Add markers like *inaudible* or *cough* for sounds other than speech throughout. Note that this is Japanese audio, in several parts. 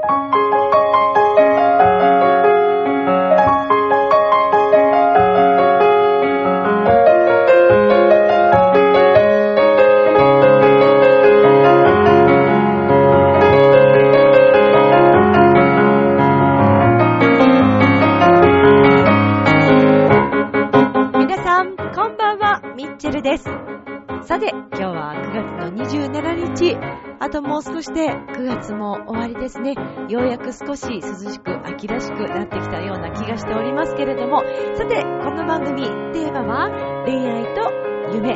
皆あともう少しで9月も終わりですね。ようやく少し涼しく秋らしくなってきたような気がしておりますけれども、さて、この番組、テーマは恋愛と夢。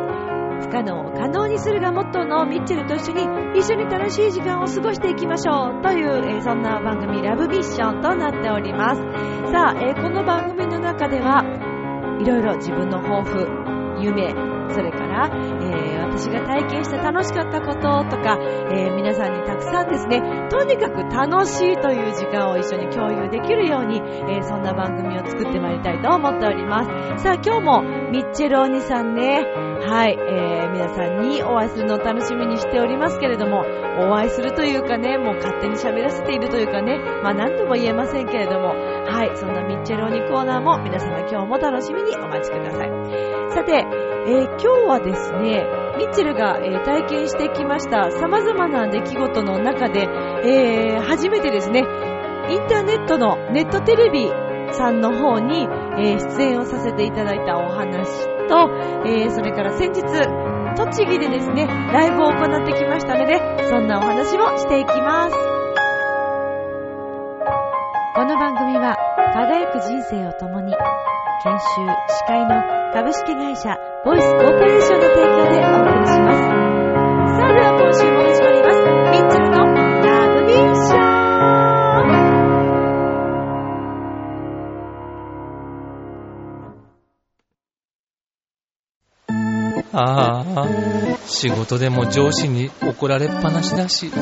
不可能を可能にするがモットーのミッチェルと一緒に一緒に楽しい時間を過ごしていきましょうという、えーそんな番組ラブミッションとなっております。さあ、えーこの番組の中ではいろいろ自分の抱負、夢、それから、私が体験して楽しかったこととか、えー皆さんにたくさんですね、とにかく楽しいという時間を一緒に共有できるように、えーそんな番組を作ってまいりたいと思っております。さあ、今日もミッチェルお兄さんね、はい、えー皆さんにお会いするのを楽しみにしておりますけれども、お会いするというかね、もう勝手に喋らせているというかね、まあ何とも言えませんけれども、はい、そんなミッチェル鬼コーナーも皆様今日も楽しみにお待ちください。さて、えー今日はですね、ミッチェルが、えー体験してきました様々な出来事の中で、えー初めてですね、インターネットのネットテレビさんの方に、えー出演をさせていただいたお話と、えーそれから先日、栃木でですね、ライブを行ってきましたので、そんなお話をしていきます。この番組は、輝く人生を共に、研修、司会の株式会社、ボイスコーポレーションの提供でお送りします。さあ、では今週も始まります。ミッチェルのラブミッションああ、仕事でも上司に怒られっぱなしだし、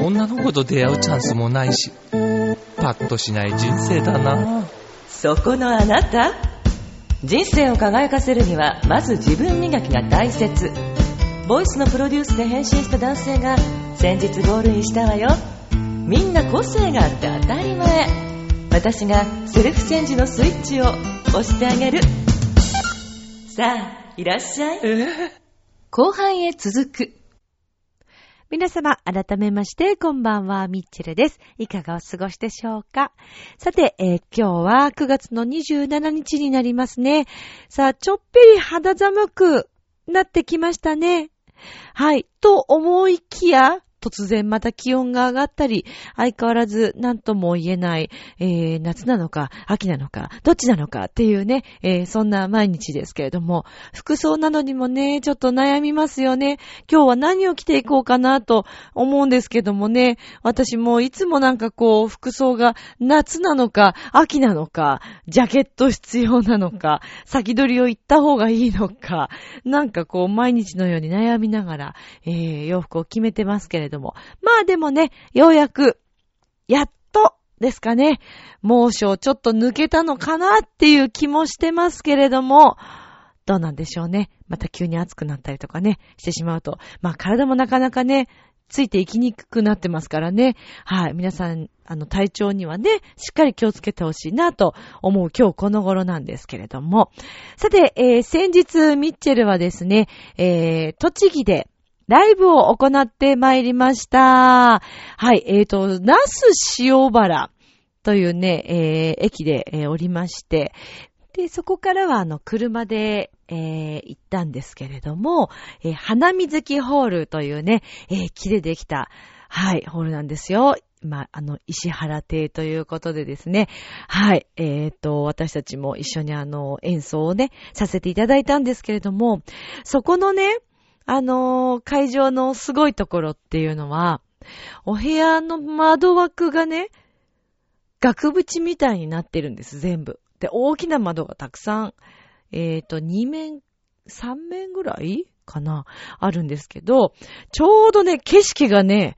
女の子と出会うチャンスもないし、パッとしない人生だな。そこのあなた。人生を輝かせるにはまず自分磨きが大切。ボイスのプロデュースで変身した男性が先日ゴールインしたわよ。みんな個性があって当たり前。私がセルフチェンジのスイッチを押してあげる。さあいらっしゃい。後半へ続く皆様、改めまして、こんばんは、ミッチェルです。いかがお過ごしでしょうか？さて、えー今日は9月の27日になりますね。さあ、ちょっぴり肌寒くなってきましたね。はい。と思いきや、突然また気温が上がったり、相変わらず何とも言えない、えー夏なのか、秋なのか、どっちなのかっていうね、えーそんな毎日ですけれども、服装なのにもね、ちょっと悩みますよね。今日は何を着ていこうかなと思うんですけどもね、私もいつもなんかこう、服装が夏なのか、秋なのか、ジャケット必要なのか、先取りを行った方がいいのか、なんかこう、毎日のように悩みながら、えー洋服を決めてますけれども。まあでもね、ようやく、やっとですかね、猛暑をちょっと抜けたのかなっていう気もしてますけれども、どうなんでしょうね。また急に暑くなったりとかね、してしまうと。まあ体もなかなかね、ついていきにくくなってますからね。はい。皆さん、あの、体調にはね、しっかり気をつけてほしいなと思う今日この頃なんですけれども。さて、えー先日、ミッチェルはですね、えー栃木で、ライブを行ってまいりました。はい、えーと、那須塩原というね、えー駅で、えーおりまして、で、そこからは、あの、車で、えー行ったんですけれども、えー花水木ホールというね、えー木でできた、はい、ホールなんですよ。まあ、あの、石原亭ということでですね。はい。えっ、と、私たちも一緒にあの、演奏をね、させていただいたんですけれども、そこのね、あのー会場のすごいところっていうのは、お部屋の窓枠がね、額縁みたいになってるんです、全部。で、大きな窓がたくさん、えっ、と、2面、3面ぐらいかなあるんですけど、ちょうどね、景色がね、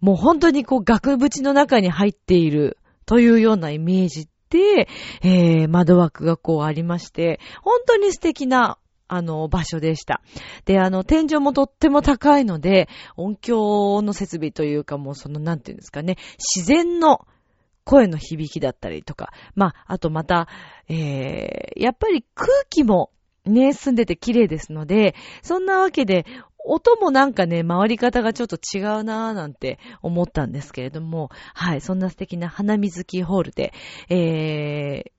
もう本当にこう額縁の中に入っているというようなイメージで、えー、窓枠がこうありまして、本当に素敵な、あの、場所でした。で、あの、天井もとっても高いので、音響の設備というかもうその、なんていうんですかね、自然の声の響きだったりとか、まあ、あとまた、えー、やっぱり空気もね、澄んでて綺麗ですので、そんなわけで、音もなんかね、回り方がちょっと違うなぁなんて思ったんですけれども、はい、そんな素敵な花水木ホールで、えー、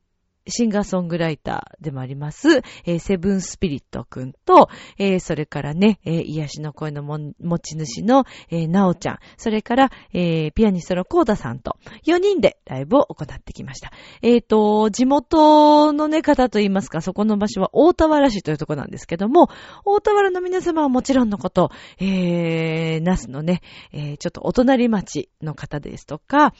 シンガーソングライターでもあります、えー、セブンスピリットくんと、えー、それからね、えー、癒しの声の持ち主の、え、なおちゃん、それから、え、ピアニストのコーダさんと、4人でライブを行ってきました。えっ、と、地元のね、方といいますか、そこの場所は大田原市というところなんですけども、大田原の皆様はもちろんのこと、えー、ナスのね、え、ちょっとお隣町の方ですとか、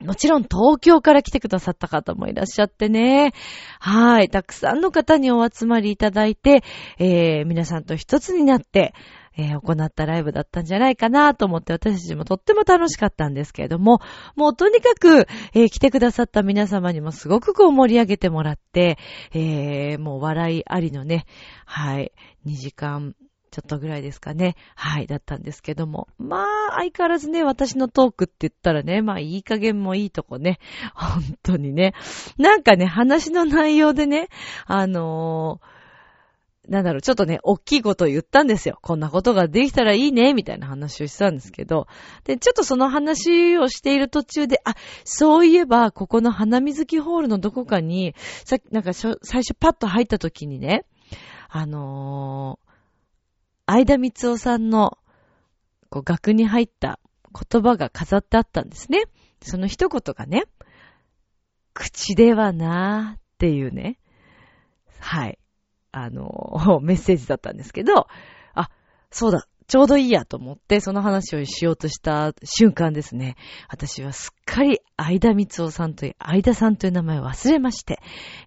もちろん東京から来てくださった方もいらっしゃってね。はい。たくさんの方にお集まりいただいて、えー、皆さんと一つになって、えー、行ったライブだったんじゃないかなと思って私たちもとっても楽しかったんですけれども、もうとにかく、えー、来てくださった皆様にもすごくこう盛り上げてもらって、えー、もう笑いありのね、はい、2時間ちょっとぐらいですかね。はい、だったんですけども。まあ、相変わらずね、私のトークって言ったらね、まあ、いい加減もいいとこね。本当にね。なんかね、話の内容でね、あのー、なんだろう、ちょっとね、大きいことを言ったんですよ。こんなことができたらいいね、みたいな話をしたんですけど。で、ちょっとその話をしている途中で、あ、そういえば、ここの花水木ホールのどこかに、さっき、なんか最初パッと入った時にね、あの相田光夫さんの、こう、額に入った言葉が飾ってあったんですね。その一言がね、口ではなーっていうね、はい、あの、*laughs* メッセージだったんですけど、あ、そうだ、ちょうどいいやと思って、その話をしようとした瞬間ですね。私はすっかり相田光夫さんという、相田さんという名前を忘れまして、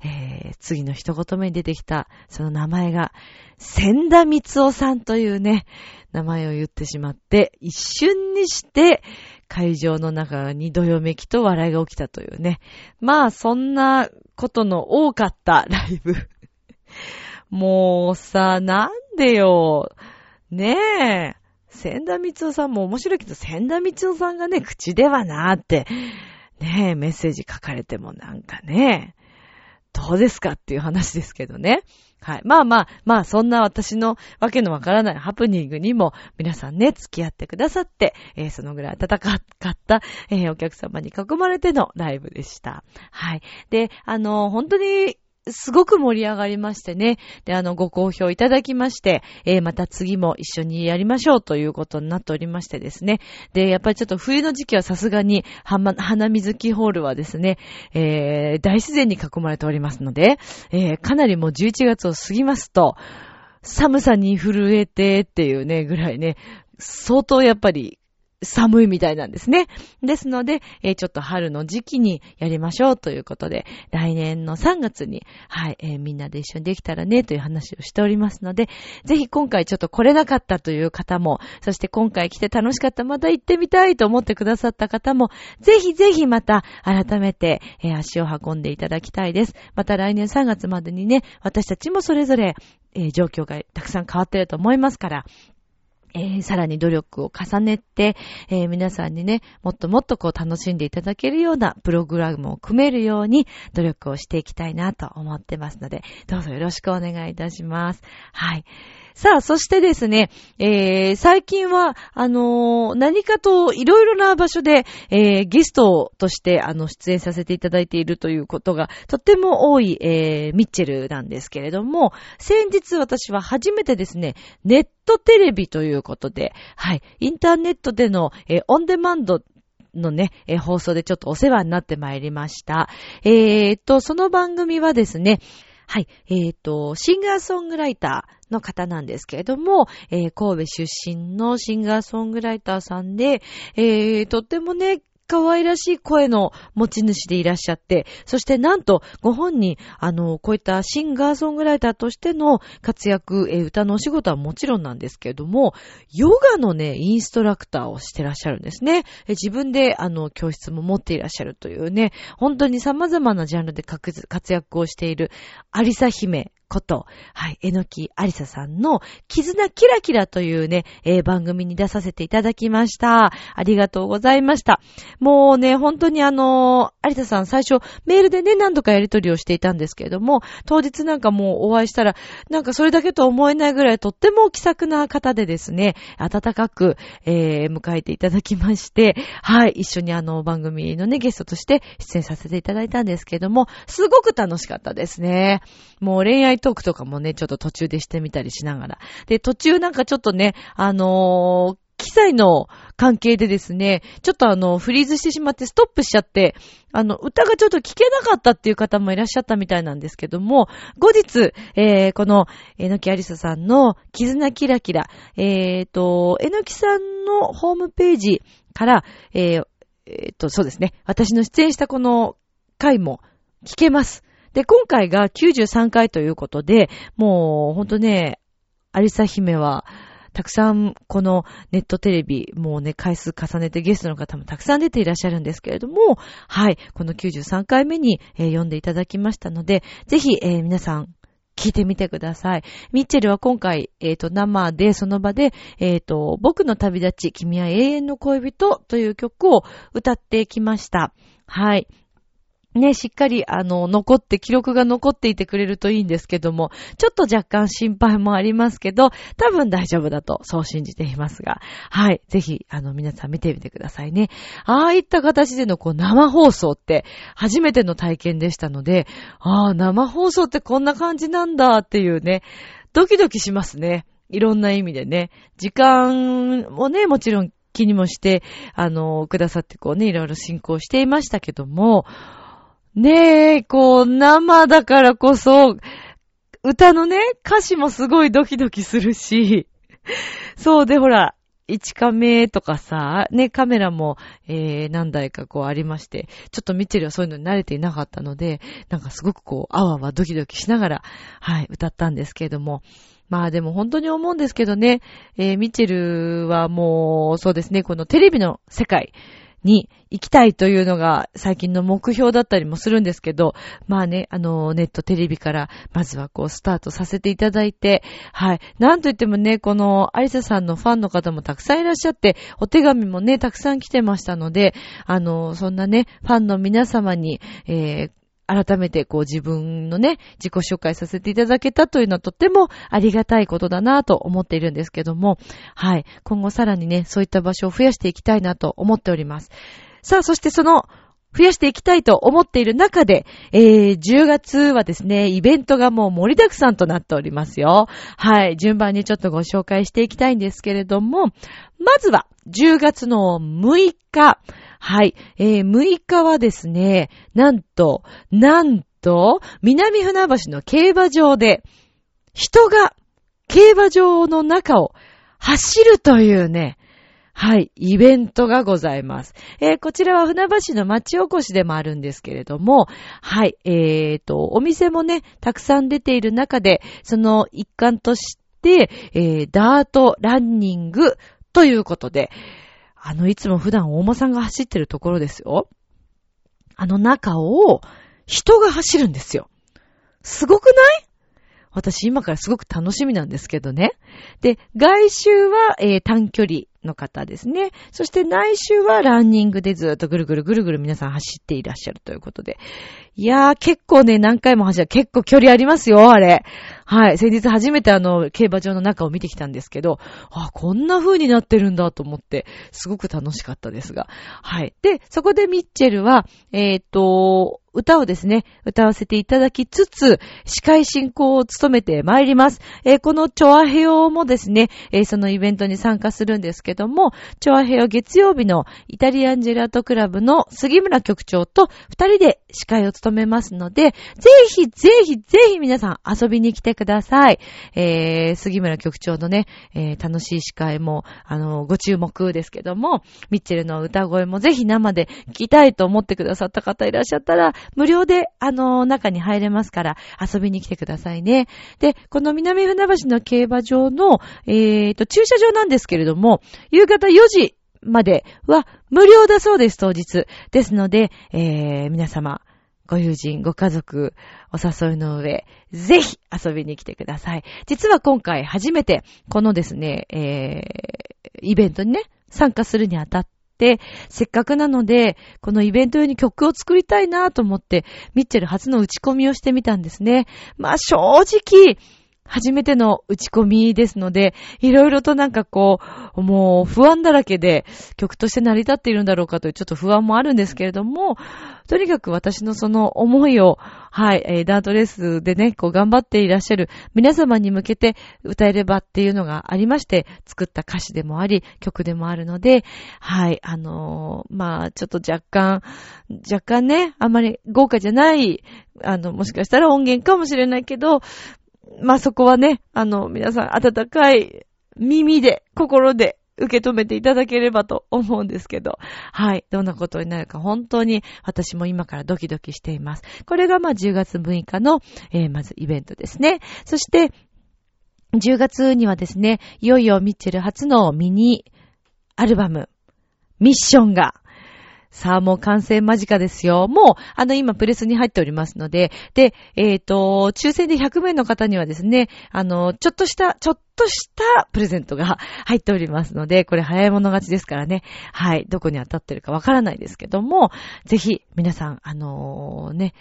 えー、次の一言目に出てきた、その名前が、千田光夫さんというね、名前を言ってしまって、一瞬にして、会場の中にどよめきと笑いが起きたというね。まあ、そんなことの多かったライブ。もうさ、なんでよ。ねえ。千田光夫さんも面白いけど、千田光夫さんがね、口ではなーって、ねえ、メッセージ書かれてもなんかね、どうですかっていう話ですけどね。はい。まあまあ、まあ、そんな私のわけのわからないハプニングにも皆さんね、付き合ってくださって、えー、そのぐらい暖かった、えー、お客様に囲まれてのライブでした。はい。で、あの、本当にすごく盛り上がりましてね。で、あの、ご好評いただきまして、えー、また次も一緒にやりましょうということになっておりましてですね。で、やっぱりちょっと冬の時期はさすがに、はま花水木ホールはですね、えー、大自然に囲まれておりますので、えー、かなりもう11月を過ぎますと、寒さに震えてっていうね、ぐらいね、相当やっぱり寒いみたいなんですね。ですので、えー、ちょっと春の時期にやりましょうということで、来年の3月に、はい、えー、みんなで一緒にできたらね、という話をしておりますので、ぜひ今回ちょっと来れなかったという方も、そして今回来て楽しかった、また行ってみたいと思ってくださった方も、ぜひぜひまた改めて、えー、足を運んでいただきたいです。また来年3月までにね、私たちもそれぞれ、え、状況がたくさん変わっていると思いますから、えー、さらに努力を重ねて、えー、皆さんにね、もっともっとこう楽しんでいただけるようなプログラムを組めるように努力をしていきたいなと思ってますので、どうぞよろしくお願いいたします。はい。さあ、そしてですね、えー、最近は、あのー、何かといろいろな場所で、えー、ゲストとして、あの、出演させていただいているということが、とっても多い、えー、ミッチェルなんですけれども、先日私は初めてですね、ネットテレビということで、はい、インターネットでの、えー、オンデマンドのね、え、放送でちょっとお世話になってまいりました。えーと、その番組はですね、はい。えっ、と、シンガーソングライターの方なんですけれども、えー、神戸出身のシンガーソングライターさんで、えー、とってもね、可愛らしい声の持ち主でいらっしゃって、そしてなんとご本人、あの、こういったシンガーソングライターとしての活躍、え歌のお仕事はもちろんなんですけれども、ヨガのね、インストラクターをしてらっしゃるんですね。自分で、あの、教室も持っていらっしゃるというね、本当に様々なジャンルで活躍をしている、アリサ姫こと、はい、えのきありささんの絆キラキラというね、えー、番組に出させていただきました。ありがとうございました。もうね、本当にあのー、ありささん最初メールでね、何度かやり取りをしていたんですけれども、当日なんかもうお会いしたら、なんかそれだけと思えないぐらいとっても気さくな方でですね、温かく、えー、迎えていただきまして、はい、一緒にあの番組のね、ゲストとして出演させていただいたんですけれども、すごく楽しかったですね。もう恋愛トークとかもね、ちょっと途中でしてみたりしながら。で、途中なんかちょっとね、あのー、機材の関係でですね、ちょっとあの、フリーズしてしまってストップしちゃって、あの、歌がちょっと聞けなかったっていう方もいらっしゃったみたいなんですけども、後日、えー、この、えのきありささんの、絆キラキラ、えーと、えのきさんのホームページから、えー、えー、と、そうですね、私の出演したこの回も聞けます。で、今回が93回ということで、もう、ほんとね、アリサ姫は、たくさんこのネットテレビ、もうね、回数重ねてゲストの方もたくさん出ていらっしゃるんですけれども、はい、この93回目に、えー、読んでいただきましたので、ぜひ、えー、皆さん、聞いてみてください。ミッチェルは今回、えっ、ー、と、生で、その場で、えっ、ー、と、僕の旅立ち、君は永遠の恋人という曲を歌ってきました。はい。ね、しっかり、あの、残って、記録が残っていてくれるといいんですけども、ちょっと若干心配もありますけど、多分大丈夫だと、そう信じていますが、はい、ぜひ、あの、皆さん見てみてくださいね。ああいった形での、こう、生放送って、初めての体験でしたので、ああ、生放送ってこんな感じなんだっていうね、ドキドキしますね。いろんな意味でね。時間もね、もちろん気にもして、あの、くださってこうね、いろいろ進行していましたけども、ねえ、こう、生だからこそ、歌のね、歌詞もすごいドキドキするし、*laughs* そうで、ほら、1カメとかさ、ね、カメラも、えー、何台かこうありまして、ちょっとミッチェルはそういうのに慣れていなかったので、なんかすごくこう、あわわドキドキしながら、はい、歌ったんですけれども、まあでも本当に思うんですけどね、えー、ミッチェルはもう、そうですね、このテレビの世界、に行きたいというのが最近の目標だったりもするんですけど、まあね、あの、ネットテレビからまずはこうスタートさせていただいて、はい。なんといってもね、このアリサさんのファンの方もたくさんいらっしゃって、お手紙もね、たくさん来てましたので、あの、そんなね、ファンの皆様に、えー、改めてこう自分のね、自己紹介させていただけたというのはとってもありがたいことだなと思っているんですけども、はい。今後さらにね、そういった場所を増やしていきたいなと思っております。さあ、そしてその、増やしていきたいと思っている中で、えー、10月はですね、イベントがもう盛りだくさんとなっておりますよ。はい。順番にちょっとご紹介していきたいんですけれども、まずは、10月の6日、はい。えー、6日はですね、なんと、なんと、南船橋の競馬場で、人が競馬場の中を走るというね、はい、イベントがございます。えー、こちらは船橋の町おこしでもあるんですけれども、はい、えーと、お店もね、たくさん出ている中で、その一環として、えー、ダートランニングということで、あの、いつも普段大間さんが走ってるところですよ。あの中を人が走るんですよ。すごくない？私今からすごく楽しみなんですけどね。で、外周は、えー、短距離の方ですね。そして内周はランニングでずっとぐるぐるぐるぐる皆さん走っていらっしゃるということで。いやー、結構ね、何回も走る。結構距離ありますよ、あれ。はい。先日初めてあの、競馬場の中を見てきたんですけど、あ、こんな風になってるんだと思って、すごく楽しかったですが。はい。で、そこでミッチェルは、えっ、ー、と、歌をですね、歌わせていただきつつ、司会進行を務めてまいります。えー、このチョアヘオもですね、えー、そのイベントに参加するんですけども、チョアヘオ月曜日のイタリアンジェラートクラブの杉村局長と二人で司会を務めますので、ぜひぜひぜひ皆さん遊びに来てください。えー、杉村局長のね、えー、楽しい司会も、あの、ご注目ですけども、ミッチェルの歌声もぜひ生で聞きたいと思ってくださった方いらっしゃったら、無料で、あの、中に入れますから、遊びに来てくださいね。で、この南船橋の競馬場の、えーと、駐車場なんですけれども、夕方4時までは無料だそうです、当日。ですので、えー、皆様、ご友人、ご家族、お誘いの上、ぜひ遊びに来てください。実は今回初めて、このですね、えー、イベントにね、参加するにあたって、せっかくなので、このイベント用に曲を作りたいなと思って、ミッチェル初の打ち込みをしてみたんですね。まあ正直、初めての打ち込みですので、いろいろとなんかこう、もう不安だらけで曲として成り立っているんだろうかというちょっと不安もあるんですけれども、とにかく私のその思いを、はい、えー、ダートレースでね、こう頑張っていらっしゃる皆様に向けて歌えればっていうのがありまして、作った歌詞でもあり、曲でもあるので、はい、あのー、まあちょっと若干、若干ね、あんまり豪華じゃない、あの、もしかしたら音源かもしれないけど、まあ、そこはね、あの、皆さん温かい耳で、心で受け止めていただければと思うんですけど、はい。どんなことになるか本当に私も今からドキドキしています。これがまあ10月6日の、えー、まずイベントですね。そして、10月にはですね、いよいよミッチェル初のミニアルバム、ミッションがさあ、もう完成間近ですよ。もう、あの、今、プレスに入っておりますので、で、えっ、ー、と、抽選で100名の方にはですね、あの、ちょっとした、ちょっとしたプレゼントが *laughs* 入っておりますので、これ早い者勝ちですからね。はい。どこに当たってるかわからないですけども、ぜひ、皆さん、あのー、ね、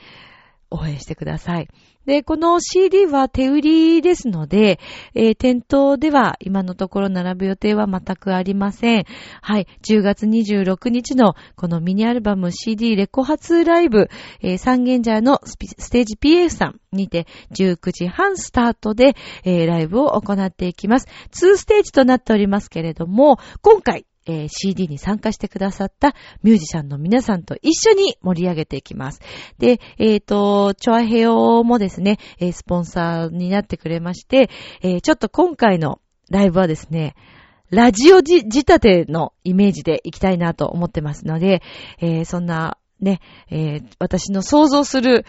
応援してください。で、この CD は手売りですので、えー、店頭では今のところ並ぶ予定は全くありません。はい、10月26日のこのミニアルバム CD レコ発ライブ、えー、三軒茶屋のステージ PF さんにて19時半スタートで、えー、ライブを行っていきます。2ステージとなっておりますけれども、今回、えー、CD に参加してくださったミュージシャンの皆さんと一緒に盛り上げていきます。で、えっ、ー、と、チョアヘヨもですね、えー、スポンサーになってくれまして、えちょっと今回のライブはですね、ラジオ仕立てのイメージでいきたいなと思ってますので、えそんなね、え私の想像する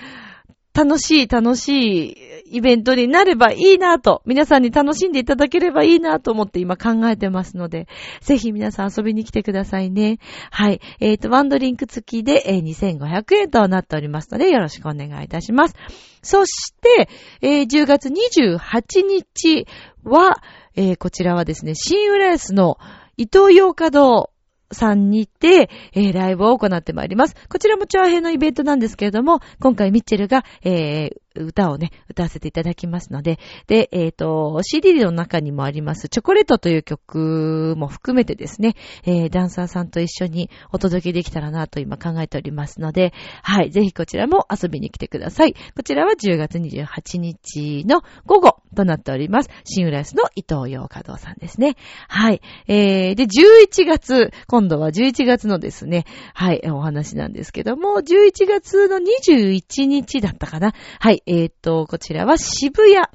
楽しい楽しいイベントになればいいなと、皆さんに楽しんでいただければいいなと思って今考えてますので、ぜひ皆さん遊びに来てくださいね。はい。えっ、ー、と、ワンドリンク付きで、2500円となっておりますので、よろしくお願いいたします。そして、えー、10月28日は、えー、こちらはですね、新浦安の伊東洋華堂さんにて、えー、ライブを行ってまいります。こちらもチャーヘイのイベントなんですけれども、今回ミッチェルが、えー、歌をね、歌わせていただきますので、で、えっ、ー、と、CD の中にもあります、チョコレートという曲も含めてですね、えー、ダンサーさんと一緒にお届けできたらなと今考えておりますので、はい、ぜひこちらも遊びに来てください。こちらは10月28日の午後となっております。新浦安の伊藤洋華堂さんですね。はい。えー、で、11月、今度は11月のですね、はい、お話なんですけども、11月の21日だったかな。はい、えっ、と、こちらは渋谷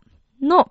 の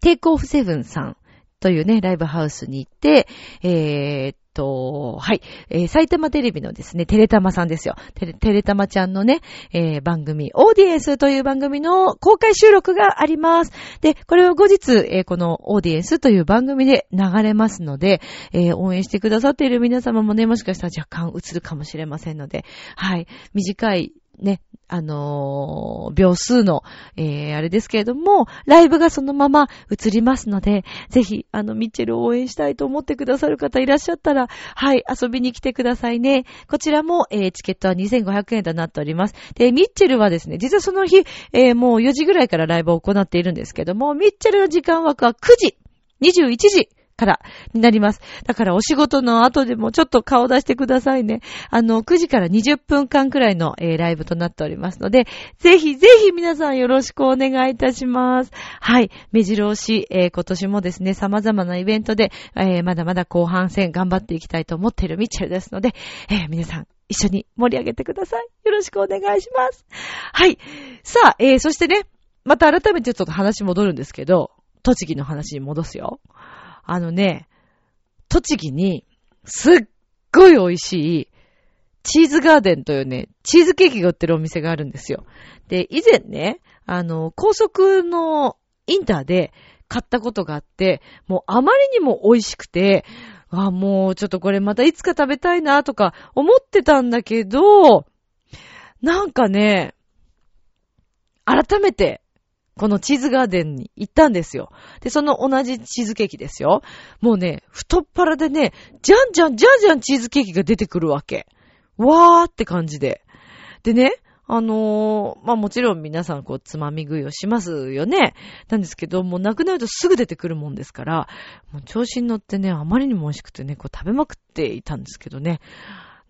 テイクオフセブンさんというね、ライブハウスに行って、えー、と、はい、えー、埼玉テレビのですね、テレタマさんですよ。テレ、テレタマちゃんのね、えー、番組、オーディエンスという番組の公開収録があります。で、これを後日、えー、このオーディエンスという番組で流れますので、えー、応援してくださっている皆様もね、もしかしたら若干映るかもしれませんので、はい、短いね、あのー、秒数の、えー、あれですけれども、ライブがそのまま映りますので、ぜひ、あの、ミッチェルを応援したいと思ってくださる方いらっしゃったら、はい、遊びに来てくださいね。こちらも、えー、チケットは2500円となっております。で、ミッチェルはですね、実はその日、え、もう4時ぐらいからライブを行っているんですけども、ミッチェルの時間枠は9時、21時、からになります。だからお仕事の後でもちょっと顔出してくださいね。あの、9時から20分間くらいの、えー、ライブとなっておりますので、ぜひぜひ皆さんよろしくお願いいたします。はい。目白押し、えー、今年もですね、様々なイベントで、えー、まだまだ後半戦頑張っていきたいと思っているミッチェルですので、え皆さん一緒に盛り上げてください。よろしくお願いします。はい。さあ、えそしてね、また改めてちょっと話戻るんですけど、栃木の話に戻すよ。あのね、栃木にすっごい美味しいチーズガーデンというね、チーズケーキが売ってるお店があるんですよ。で、以前ね、あの、高速のインターで買ったことがあって、もうあまりにも美味しくて、あ、もうちょっとこれまたいつか食べたいなとか思ってたんだけど、なんかね、改めて、このチーズガーデンに行ったんですよ。で、その同じチーズケーキですよ。もうね、太っ腹でね、じゃんじゃんじゃんじゃんチーズケーキが出てくるわけ。わーって感じで。でね、あのー、まあ、もちろん皆さんこう、つまみ食いをしますよね。なんですけど、もうなくなるとすぐ出てくるもんですから、もう調子に乗ってね、あまりにも美味しくてね、こう食べまくっていたんですけどね。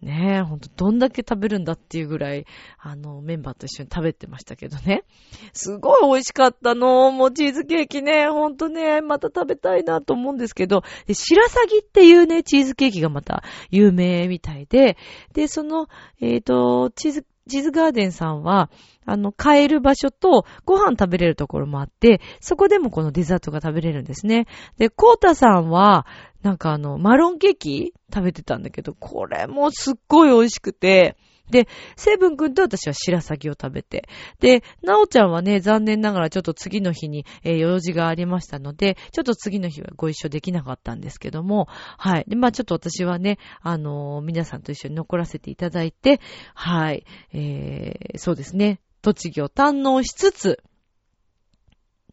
ねえ、ほんとどんだけ食べるんだっていうぐらい、あの、メンバーと一緒に食べてましたけどね。すごい美味しかったの。もうチーズケーキね、ほんとね、また食べたいなと思うんですけど、で、白鷺っていうね、チーズケーキがまた有名みたいで、で、その、えっ、ー、と、チーズ、ジズガーデンさんは、あの、買える場所とご飯食べれるところもあって、そこでもこのデザートが食べれるんですね。で、コータさんは、なんかあの、マロンケーキ食べてたんだけど、これもすっごい美味しくて、で、セブン君と私は白鷺を食べて、で、なおちゃんはね、残念ながらちょっと次の日に、えー、用事がありましたので、ちょっと次の日はご一緒できなかったんですけども、はい。で、まあちょっと私はね、あのー、皆さんと一緒に残らせていただいて、はい。えー、そうですね、栃木を堪能しつつ、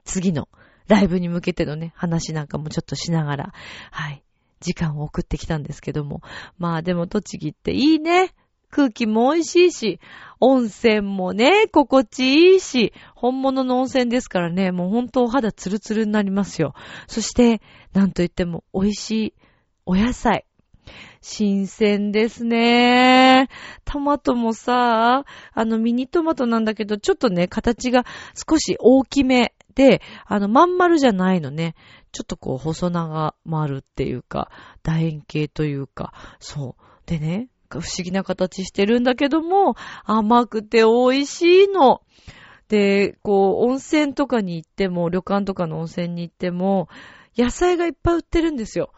次のライブに向けてのね、話なんかもちょっとしながら、はい、時間を送ってきたんですけども。まあでも栃木っていいね。空気も美味しいし、温泉もね、心地いいし、本物の温泉ですからね、もうほんとお肌ツルツルになりますよ。そして、なんといっても美味しいお野菜。新鮮ですね。トマトもさ、あのミニトマトなんだけど、ちょっとね、形が少し大きめで、あの、まん丸じゃないのね。ちょっとこう、細長丸っていうか、楕円形というか、そう。でね、不思議な形してるんだけども、甘くて美味しいの。で、こう、温泉とかに行っても、旅館とかの温泉に行っても、野菜がいっぱい売ってるんですよ。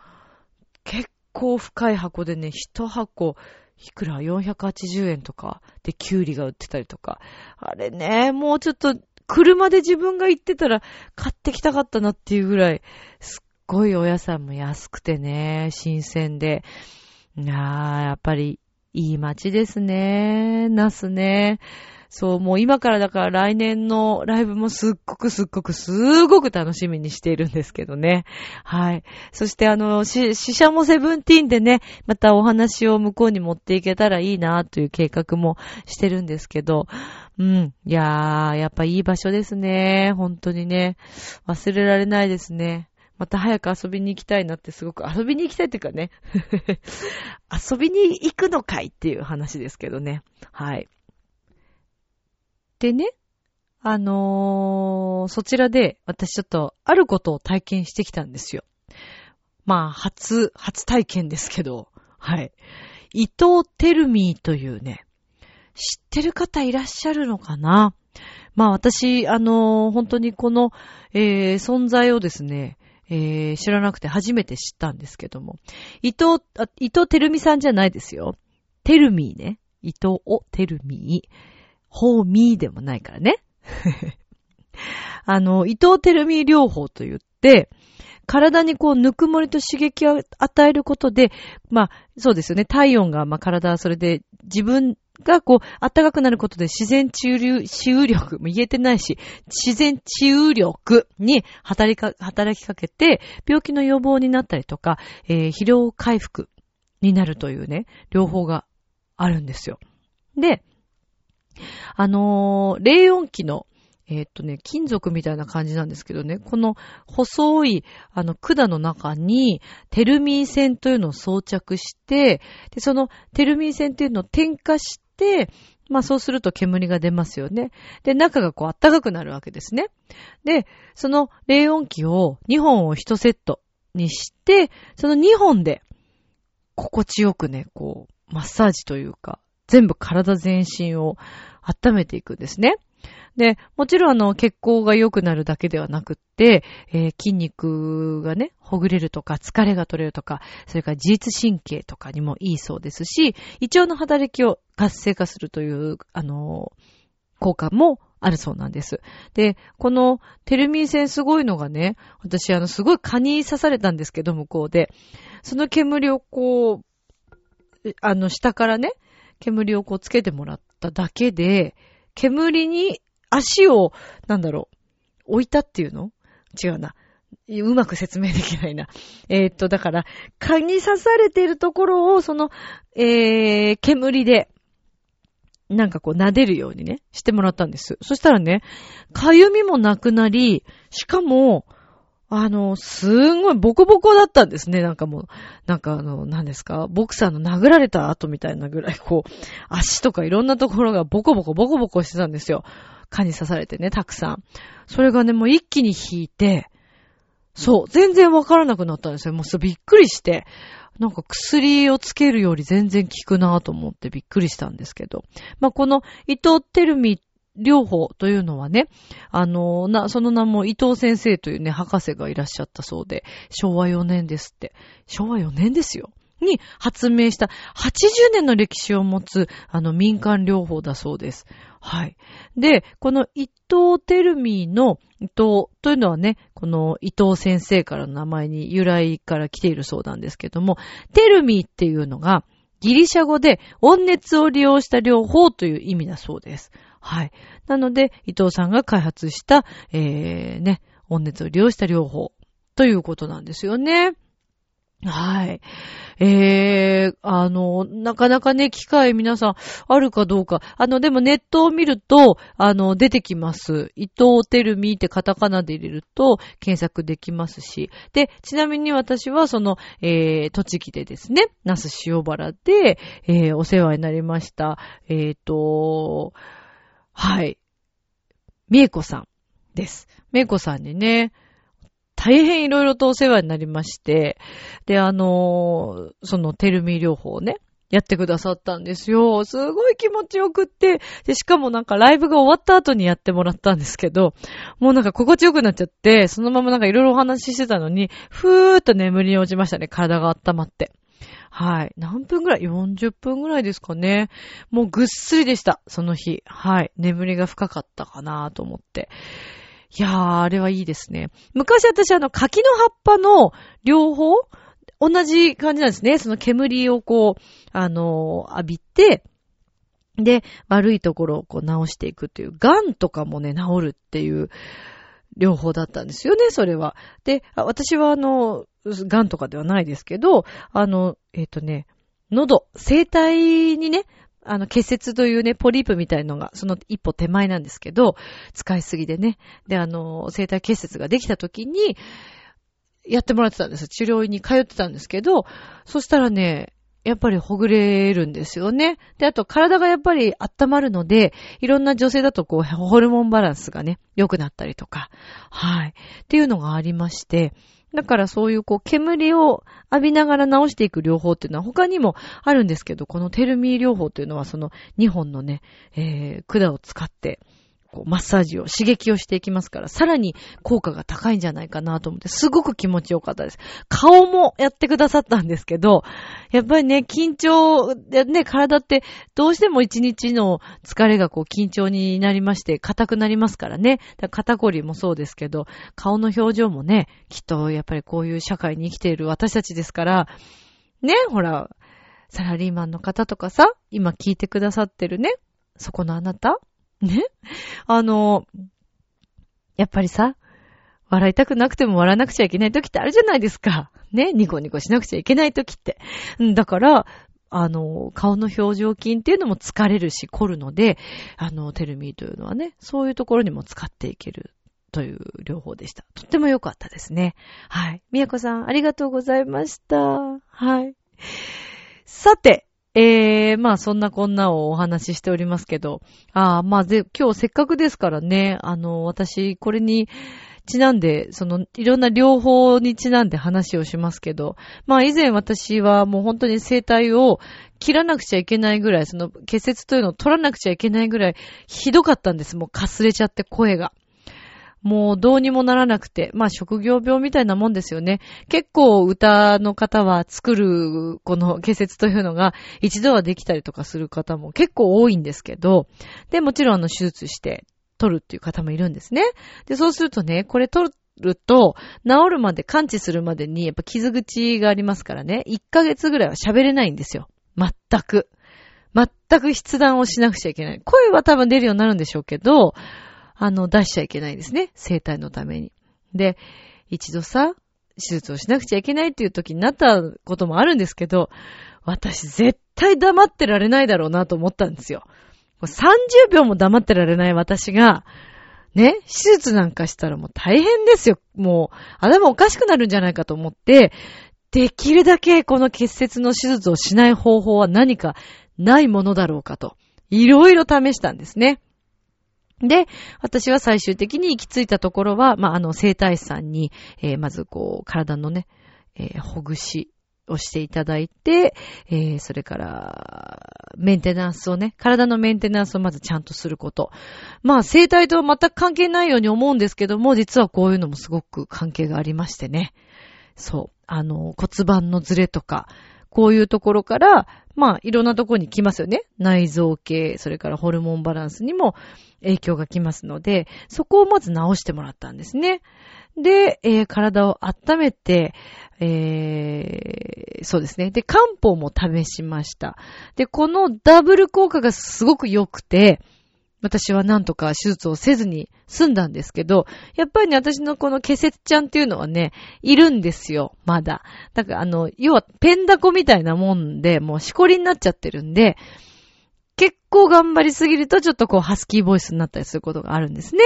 結構深い箱でね、一箱、いくら ?480 円とかでキュウリが売ってたりとか。あれね、もうちょっと車で自分が行ってたら買ってきたかったなっていうぐらい、すっごいお野菜も安くてね、新鮮で。いやー、やっぱりいい街ですね。ナスね。そう、もう今からだから来年のライブもすっごくすっごくすっごく楽しみにしているんですけどね。はい。そしてあの、死者もセブンティーンでね、またお話を向こうに持っていけたらいいなという計画もしてるんですけど、うん。いやー、やっぱいい場所ですね。本当にね。忘れられないですね。また早く遊びに行きたいなってすごく、遊びに行きたいっていうかね。*laughs* 遊びに行くのかいっていう話ですけどね。はい。でね、あのー、そちらで私ちょっとあることを体験してきたんですよ。まあ、初、初体験ですけど、はい。伊藤テルミーというね、知ってる方いらっしゃるのかな？まあ私、あのー、本当にこの、えー、存在をですね、えー、知らなくて初めて知ったんですけども。伊藤、あ伊藤てるみさんじゃないですよ。てるみーね。伊藤おてるみー。ほうみーでもないからね。*laughs* あの、伊藤てるみ療法と言って、体にこう、ぬくもりと刺激を与えることで、まあ、そうですよね。体温が、まあ、体はそれで自分がこう、暖かくなることで自然治癒、治癒力、も言えてないし、自然治癒力に働きか、働きかけて、病気の予防になったりとか、えー、疲労回復になるというね、両方があるんですよ。で、あのー、冷温機の、えー、っとね、金属みたいな感じなんですけどね、この細い、あの、管の中に、テルミー線というのを装着して、で、そのテルミー線っていうのを点火して、まあそうすると煙が出ますよね。で、中がこう暖かくなるわけですね。で、その冷温機を2本を1セットにして、その2本で心地よくね、こう、マッサージというか、全部体全身を温めていくんですね。で、もちろんあの、血行が良くなるだけではなくって、えー、筋肉がね、ほぐれるとか、疲れが取れるとか、それから自律神経とかにもいいそうですし、胃腸の働きを活性化するという、あのー、効果もあるそうなんです。で、このテルミン線すごいのがね、私あの、すごい蚊に刺されたんですけど、向こうで。その煙をこう、あの、下からね、煙をこうつけてもらっただけで、煙に足を、なんだろう、置いたっていうの？違うな。うまく説明できないな。*laughs* えー、っと、だから、蚊に刺されてるところを、その、えー、煙で、なんかこう撫でるようにね、してもらったんです。そしたらね、かゆみもなくなり、しかも、あの、すんごいボコボコだったんですね。なんかもう、なんかあの、何ですか、ボクサーの殴られた後みたいなぐらい、こう、足とかいろんなところがボコボコボコボコしてたんですよ。蚊に刺されてね、たくさん。それがね、もう一気に引いて、そう、全然わからなくなったんですよ。もうびっくりして。なんか薬をつけるより全然効くなぁと思ってびっくりしたんですけど。まあ、この伊藤照美療法というのはね、あの、な、その名も伊藤先生というね、博士がいらっしゃったそうで、昭和4年ですって。昭和4年ですよ。に発明した80年の歴史を持つあの民間療法だそうです。はい。で、この伊藤照美の伊藤というのはね、この伊藤先生からの名前に由来から来ているそうなんですけども、照美っていうのがギリシャ語で温熱を利用した療法という意味だそうです。はい。なので、伊藤さんが開発した、えー、ね、温熱を利用した療法ということなんですよね。はい。えー、あの、なかなかね、機会皆さんあるかどうか。あの、でもネットを見ると、あの、出てきます。伊藤照美ってカタカナで入れると検索できますし。で、ちなみに私はその、えー、栃木でですね、那須塩原で、えー、お世話になりました。えっ、ー、と、はい。みえこさんです。みえこさんにね、大変いろいろとお世話になりまして、で、あのそのテルミ療法をね、やってくださったんですよ。すごい気持ちよくって。で、しかもなんかライブが終わった後にやってもらったんですけど、もうなんか心地よくなっちゃって、そのままなんかいろいろお話ししてたのに、ふーっと眠りに落ちましたね。体が温まって。はい。何分ぐらい ?40 分ぐらいですかね。もうぐっすりでした。その日。はい。眠りが深かったかなと思って。いやー、あれはいいですね。昔私あの柿の葉っぱの両方同じ感じなんですね。その煙をこう、あのー、浴びて、で、悪いところをこう直していくっていう、癌とかもね、治るっていう療法だったんですよね、それは。で、私はあの、癌とかではないですけど、あの、えっ、ー、とね、喉、声帯にね、あの、結節というね、ポリープみたいのが、その一歩手前なんですけど、使いすぎでね。で、あの、生体結節ができた時に、やってもらってたんです。治療院に通ってたんですけど、そしたらね、やっぱりほぐれるんですよね。で、あと体がやっぱり温まるので、いろんな女性だとこう、ホルモンバランスがね、良くなったりとか、はい。っていうのがありまして、だからそういうこう煙を浴びながら治していく療法っていうのは他にもあるんですけど、このテルミー療法っていうのはその2本のね、えー、管を使ってこう、マッサージを、刺激をしていきますから、さらに効果が高いんじゃないかなと思って、すごく気持ちよかったです。顔もやってくださったんですけど、やっぱりね、緊張ね、体ってどうしても一日の疲れがこう緊張になりまして、硬くなりますからね。ら肩こりもそうですけど、顔の表情もね、きっとやっぱりこういう社会に生きている私たちですから、ね、ほら、サラリーマンの方とかさ、今聞いてくださってるね、そこのあなた *laughs* ね？あの、やっぱりさ、笑いたくなくても笑わなくちゃいけない時ってあるじゃないですか。ね、ニコニコしなくちゃいけない時って。だから、あの、顔の表情筋っていうのも疲れるし、凝るので、あの、テルミーというのはね、そういうところにも使っていけるという両方でした。とっても良かったですね。はい。みやこさん、ありがとうございました。はい。さて、ええー、まあそんなこんなをお話ししておりますけど、ああ、まあで、今日せっかくですからね、あの、私、これにちなんで、その、いろんな両方にちなんで話をしますけど、まあ以前私はもう本当に生体を切らなくちゃいけないぐらい、その結節というのを取らなくちゃいけないぐらいひどかったんです。もうかすれちゃって声が。もうどうにもならなくて、まあ職業病みたいなもんですよね。結構歌の方は作るこの結節というのが一度はできたりとかする方も結構多いんですけど、で、もちろんあの手術して取るっていう方もいるんですね。で、そうするとね、これ取ると、治るまで、完治するまでにやっぱ傷口がありますからね、1ヶ月ぐらいは喋れないんですよ。全く。全く筆談をしなくちゃいけない。声は多分出るようになるんでしょうけど、あの、出しちゃいけないですね。生体のために。で、一度さ、手術をしなくちゃいけないっていう時になったこともあるんですけど、私絶対黙ってられないだろうなと思ったんですよ。30秒も黙ってられない私が、ね、手術なんかしたらもう大変ですよ。もう、頭おかしくなるんじゃないかと思って、できるだけこの結節の手術をしない方法は何かないものだろうかと、いろいろ試したんですね。で、私は最終的に行き着いたところは、まあ、あの、生体師さんに、えー、まずこう、体のね、えー、ほぐしをしていただいて、えー、それから、メンテナンスをね、体のメンテナンスをまずちゃんとすること。まあ、生体とは全く関係ないように思うんですけども、実はこういうのもすごく関係がありましてね。そう。あの、骨盤のズレとか、こういうところから、まあ、いろんなところに来ますよね。内臓系、それからホルモンバランスにも影響が来ますので、そこをまず直してもらったんですね。で、えー、体を温めて、えー、そうですね。で、漢方も試しました。で、このダブル効果がすごく良くて、私はなんとか手術をせずに済んだんですけど、やっぱりね、私のこのケセツちゃんっていうのはね、いるんですよ、まだ。だからあの、要はペンダコみたいなもんで、もうしこりになっちゃってるんで、結構頑張りすぎるとちょっとこうハスキーボイスになったりすることがあるんですね。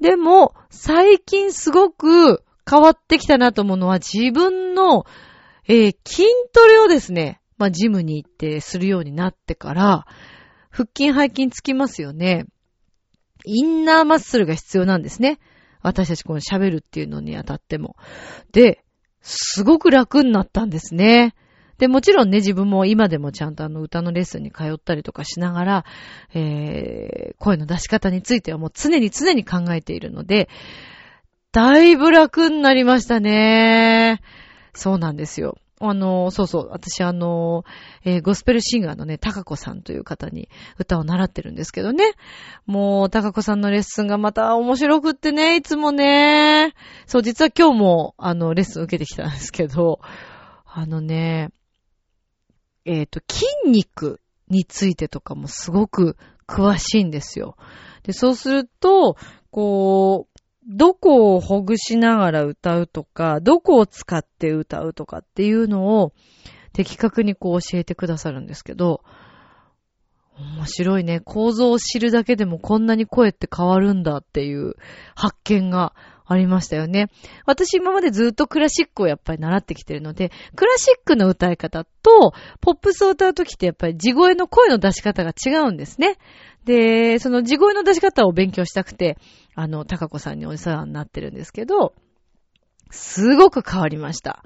でも、最近すごく変わってきたなと思うのは自分の、えー、筋トレをですね、まあ、ジムに行ってするようになってから、腹筋背筋つきますよね。インナーマッスルが必要なんですね。私たちこの喋るっていうのにあたっても。で、すごく楽になったんですね。で、もちろんね、自分も今でもちゃんとあの歌のレッスンに通ったりとかしながら、えー、声の出し方についてはもう常に常に考えているので、だいぶ楽になりましたね。そうなんですよ。あの、そうそう、私あの、えー、ゴスペルシンガーのね、タカコさんという方に歌を習ってるんですけどね。もう、タカコさんのレッスンがまた面白くってね、いつもね。そう、実は今日も、あの、レッスン受けてきたんですけど、あのね、えっ、ー、と、筋肉についてとかもすごく詳しいんですよ。で、そうすると、こう、どこをほぐしながら歌うとか、どこを使って歌うとかっていうのを的確にこう教えてくださるんですけど、面白いね。構造を知るだけでもこんなに声って変わるんだっていう発見がありましたよね。私今までずっとクラシックをやっぱり習ってきてるので、クラシックの歌い方と、ポップスを歌うときってやっぱり地声の声の出し方が違うんですね。で、その地声の出し方を勉強したくて、あの、高子さんにお世話になってるんですけど、すごく変わりました。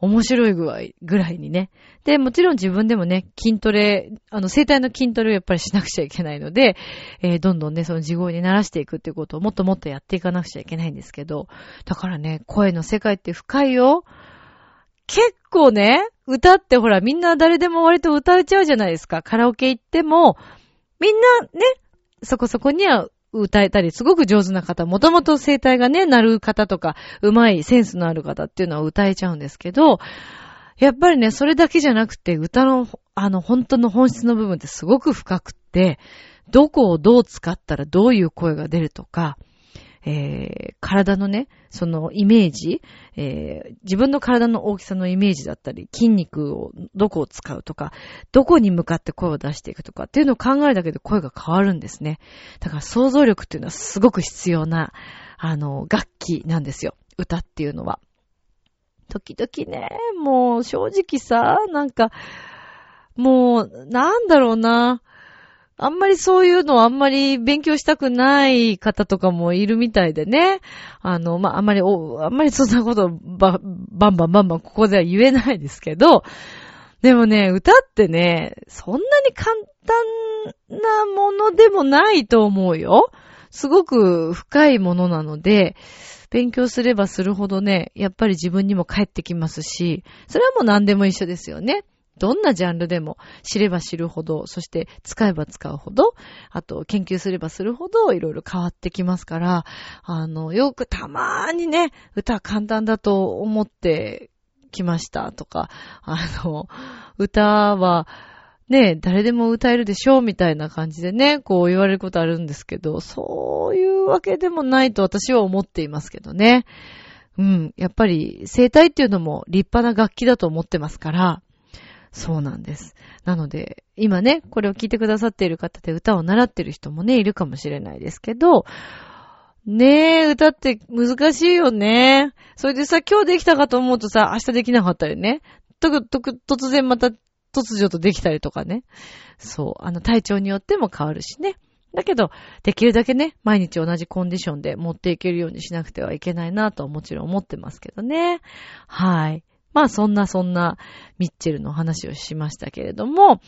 面白い具合、ぐらいにね。で、もちろん自分でもね、筋トレ、あの、生体の筋トレをやっぱりしなくちゃいけないので、えー、どんどんね、その地声に慣らしていくってことをもっともっとやっていかなくちゃいけないんですけど、だからね、声の世界って深いよ。結構ね、歌ってほら、みんな誰でも割と歌えちゃうじゃないですか。カラオケ行っても、みんなね、そこそこには歌えたり、すごく上手な方、もともと声帯がね、鳴る方とか、うまいセンスのある方っていうのは歌えちゃうんですけど、やっぱりね、それだけじゃなくて、歌の、あの、本当の本質の部分ってすごく深くって、どこをどう使ったらどういう声が出るとか、えー、体のね、そのイメージ、えー、自分の体の大きさのイメージだったり、筋肉をどこを使うとか、どこに向かって声を出していくとかっていうのを考えるだけで声が変わるんですね。だから想像力っていうのはすごく必要な、あの、楽器なんですよ。歌っていうのは。時々ね、もう正直さ、なんか、もう、なんだろうな。あんまりそういうのをあんまり勉強したくない方とかもいるみたいでね。あの、まあ、あんまり、お、あんまりそんなことば、バンバンバンバンここでは言えないですけど、でもね、歌ってね、そんなに簡単なものでもないと思うよ。すごく深いものなので、勉強すればするほどね、やっぱり自分にも返ってきますし、それはもう何でも一緒ですよね。どんなジャンルでも知れば知るほど、そして使えば使うほど、あと研究すればするほどいろいろ変わってきますから、あの、よくたまーにね、歌簡単だと思ってきましたとか、あの、歌はね、誰でも歌えるでしょうみたいな感じでね、こう言われることあるんですけど、そういうわけでもないと私は思っていますけどね。うん。やっぱり、声帯っていうのも立派な楽器だと思ってますから、そうなんです。なので、今ね、これを聞いてくださっている方で歌を習ってる人もね、いるかもしれないですけど、ねえ、歌って難しいよね。それでさ、今日できたかと思うとさ、明日できなかったよね。とく、とく、突然また突如とできたりとかね。そう。あの、体調によっても変わるしね。だけど、できるだけね、毎日同じコンディションで持っていけるようにしなくてはいけないなとはもちろん思ってますけどね。はい。まあそんなそんなミッチェルの話をしましたけれども、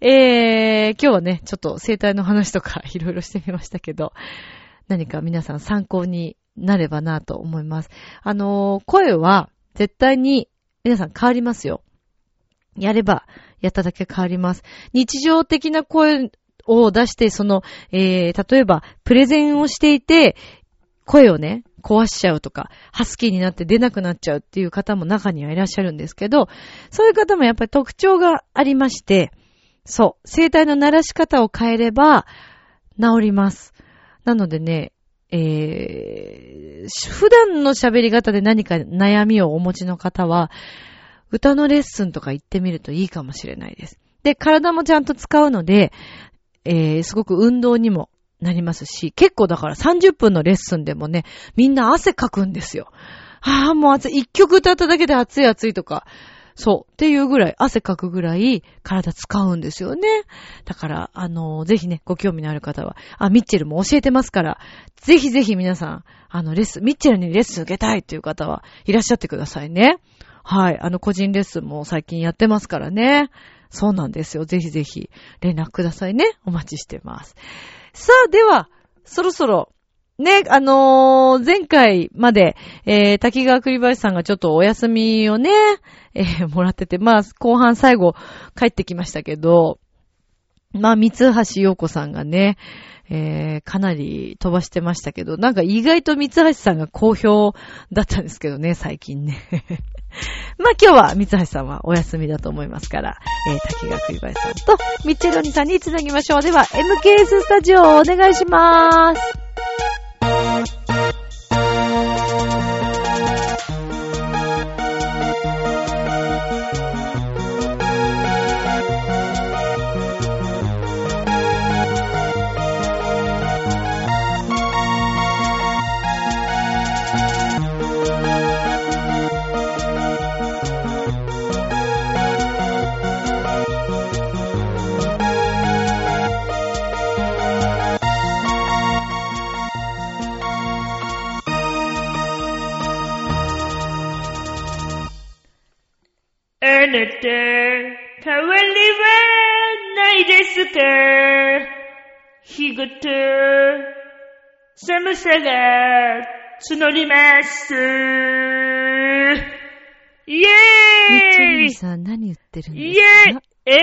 えー、今日はね、ちょっと生態の話とかいろいろしてみましたけど、何か皆さん参考になればなと思います。あのー、声は絶対に皆さん変わりますよ。やれば、やっただけ変わります。日常的な声を出して、その、えー、例えば、プレゼンをしていて、声をね、壊しちゃうとか、ハスキーになって出なくなっちゃうっていう方も中にはいらっしゃるんですけど、そういう方もやっぱり特徴がありまして、そう、声帯の鳴らし方を変えれば、治ります。なのでね、えー、普段の喋り方で何か悩みをお持ちの方は、歌のレッスンとか行ってみるといいかもしれないです。で、体もちゃんと使うので、えー、すごく運動にもなりますし、結構だから30分のレッスンでもね、みんな汗かくんですよ。ああ、もう暑い。一曲歌っただけで暑い暑いとか、そう。っていうぐらい、汗かくぐらい体使うんですよね。だから、あのー、ぜひね、ご興味のある方は、あ、ミッチェルも教えてますから、ぜひぜひ皆さん、あの、レッスン、ミッチェルにレッスン受けたいっていう方はいらっしゃってくださいね。はい。あの、個人レッスンも最近やってますからね。そうなんですよ。ぜひぜひ、連絡くださいね。お待ちしてます。さあ、では、そろそろ、ね、あのー、前回まで、えー、滝川栗林さんがちょっとお休みをね、えー、もらってて、まあ、後半最後帰ってきましたけど、まあ、三橋陽子さんがね、えー、かなり飛ばしてましたけど、なんか意外と三橋さんが好評だったんですけどね、最近ね。*laughs* まあ今日は三橋さんはお休みだと思いますから、えー、滝川栗林さんとミッチェロニさんにつなぎましょう。では、MKS スタジオをお願いしまーす。なた、変わりはないですか日ごと、寒さが募ります。イェーイ！さん何言ってるんですか？イェーイ！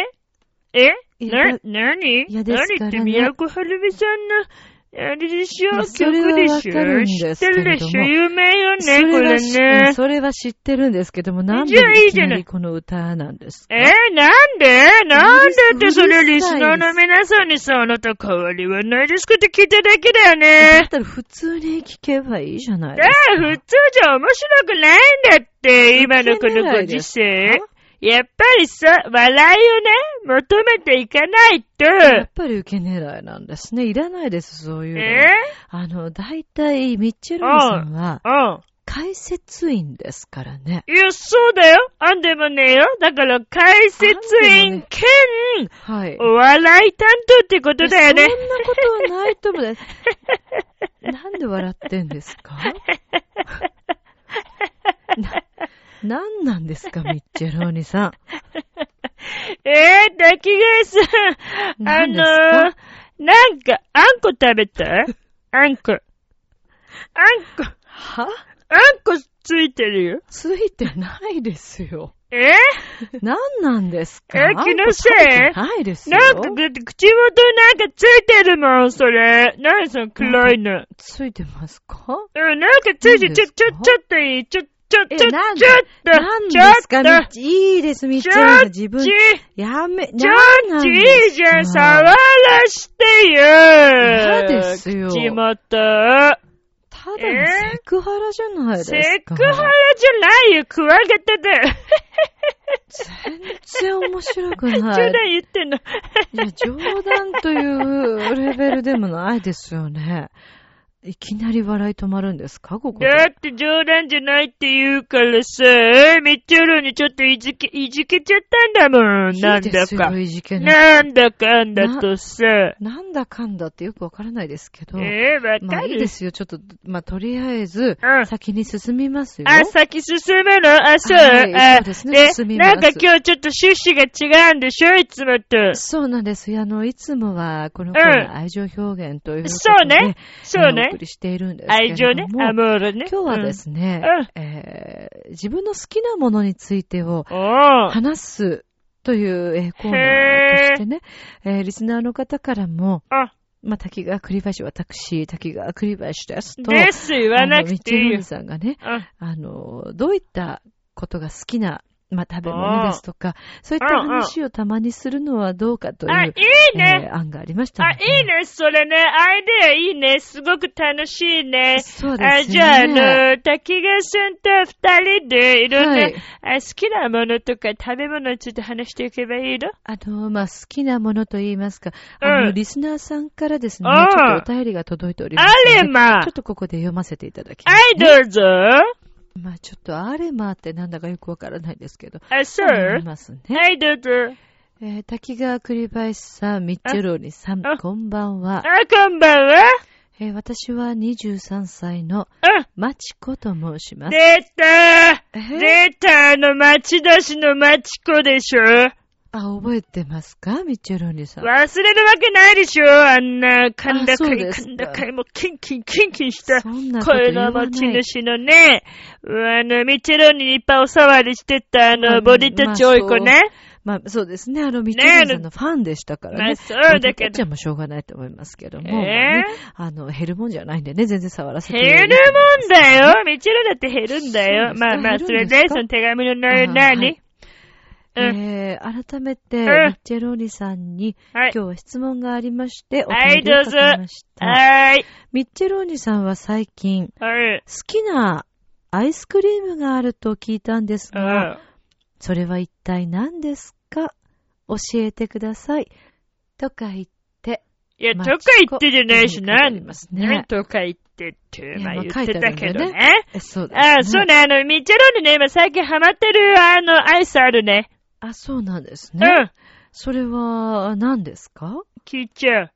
え？え？な、なに？何って宮古春美さんのあれでしょ曲でしょ？知ってるでしょ？有名よね、これね。それは知ってるんですけども、なんでいきなりこの歌なんですか？えー、なんで？なんでってそれリスナーの皆さんにさ、あなた変わりはないですかって聞いただけだよね。だったら普通に聞けばいいじゃないですか。えー、普通じゃ面白くないんだって、今のこのご時世。やっぱりさ、笑いをね、求めていかないと。やっぱり受け狙いなんですね。いらないです、そういうの。え？あの、大体、ミッチェルさんは、うん。解説員ですからね。いや、そうだよ。あんでもねよ。だから、解説員兼、ね、はい。お笑い担当ってことだよね。そんなことはないと思う。*laughs* なんで笑ってんですか？*laughs* *laughs* 何なんですか、ミッチェローニさん。*laughs* えー、滝川さん、あのー、なんか、あんこ食べた？あんこ。あんこ。は？あんこついてるよ。ついてないですよ。え？何なんですか？え、気のせい？ないですよ。なんか、口元なんかついてるもん、それ。何その黒いの？ついてますか？え、なんかついて、ちょ、ちょ、ちょっといい？ちょ、ちょ、ちょ、ちょっえなんと、何ちですか？ょっと、みいいです、みっちちょゃん自分ち、、やめ、ちょっちいいじゃん、触らしてよ嫌ですよ口元。ただのセクハラじゃないですか。セクハラじゃないよ、クワガタだよ。全然面白く冗ない。談言ってんの。いや、冗談というレベルでもないですよね。いきなり笑い止まるんですか？ここで。だって冗談じゃないって言うからさ、めっちゃろにちょっといじけ、いじけちゃったんだもん、いないんだか。いじけない。なんだかんだとさ。なんだかんだってよくわからないですけど。えー、わまあかるいいですよ。ちょっと、まあとりあえずう、ん先に進みますよ。あ、先進むの？あ、そう。はいあそうですね進みますなんか今日ちょっと趣旨が違うんでしょ？いつもと。そうなんですよ。あの、いつもは、このコーうんナー愛情表現ということで、そうねそうね送りしているんですけれども。愛情ね。アモールね。今日はですね、うんえー自分の好きなものについてを。話すという、えーコーナーとしてね、えーリスナーの方からも、あ、まあ、滝川栗林、私、滝川栗林ですと、です言わなくていいミッチェルー。さんがね、ああの、どういったことが好きな、まあ、食べ物ですとか、そういった話をたまにするのはどうかという、あ、いいね。えー案がありましたあ、いいね、それね。アイデアいいね。すごく楽しいね。そうですね。あ、じゃあ、あの、滝川さんと二人でいろんな、はいあ好きなものとか食べ物について話していけばいいの？あの、まあ、好きなものと言いますか、うんあの、リスナーさんからですね、うんちょっとお便りが届いておりまあすので、れまちょっとここで読ませていただきまはす、い、ね。どうぞ。まあ、ちょっとあれまってなんだかよくわからないですけど、あ、そう読みますね。はい、どうぞ。えー滝川栗林さん、ミッチェローニさんあ、こんばんは。あ、こんばんは？えー私は23歳のあ、マチコと申します。出たえ？ー出たあの町田市の町子でしょ？あ、覚えてますか？ミッチェローニさん。忘れるわけないでしょあんな、甲高あそうい、ですか甲高い、もうキンキンキンキンした声。の持ち主のね、あの、ミチェロニにいっぱいお触りしてたあまあの、ボディタッチ多い子ね。まあ、そうですね。あの、ミッチェさんのファンでしたからね。まあそうだけどボディタッチはもうしょうがないと思いますけども。えーまあねあの、減るもんじゃないんでね、全然触らせて減るもんだよミチェロだって減るんだよ。まあまあ、減それでその手紙の内容あ何、はいうん。えー、改めて、ミんッチェローニさんに、はい。今日は質問がありまして、おはい便りを書きました。はーい。ミッチェローニさんは最近、はい。好きなアイスクリームがあると聞いたんですうが、ん。それは一体何ですか？教えてください。とか言って、いや、まあとか言ってじゃないし、なん書いてありますねね。とか言ってって、まあまあ言ってたけどね。えそうです、ね。あ、そうね、あの、ミッチェローニね、今最近ハマってる、あの、アイスあるね。あ、そうなんですね。うん。それは何ですか？聞いちゃう。